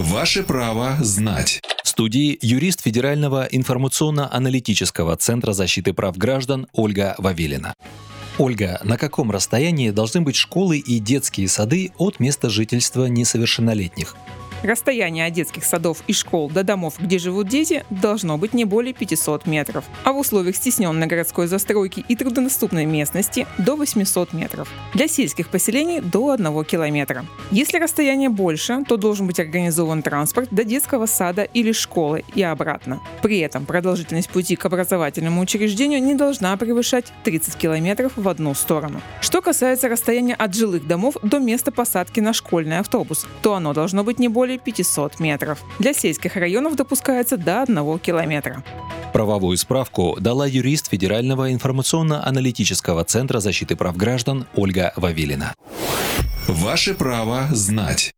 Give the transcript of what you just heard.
Ваше право знать. В студии юрист Федерального информационно-аналитического центра защиты прав граждан Ольга Вавилина. Ольга, на каком расстоянии должны быть школы и детские сады от места жительства несовершеннолетних? Расстояние от детских садов и школ до домов, где живут дети, должно быть не более 500 метров, а в условиях стесненной городской застройки и труднодоступной местности до 800 метров. Для сельских поселений до 1 километра. Если расстояние больше, то должен быть организован транспорт до детского сада или школы и обратно. При этом продолжительность пути к образовательному учреждению не должна превышать 30 километров в одну сторону. Что касается расстояния от жилых домов до места посадки на школьный автобус, то оно должно быть не более более 500 метров. Для сельских районов допускается до 1 километра. Правовую справку дала юрист Федерального информационно-аналитического центра защиты прав граждан Ольга Вавилина. Ваше право знать.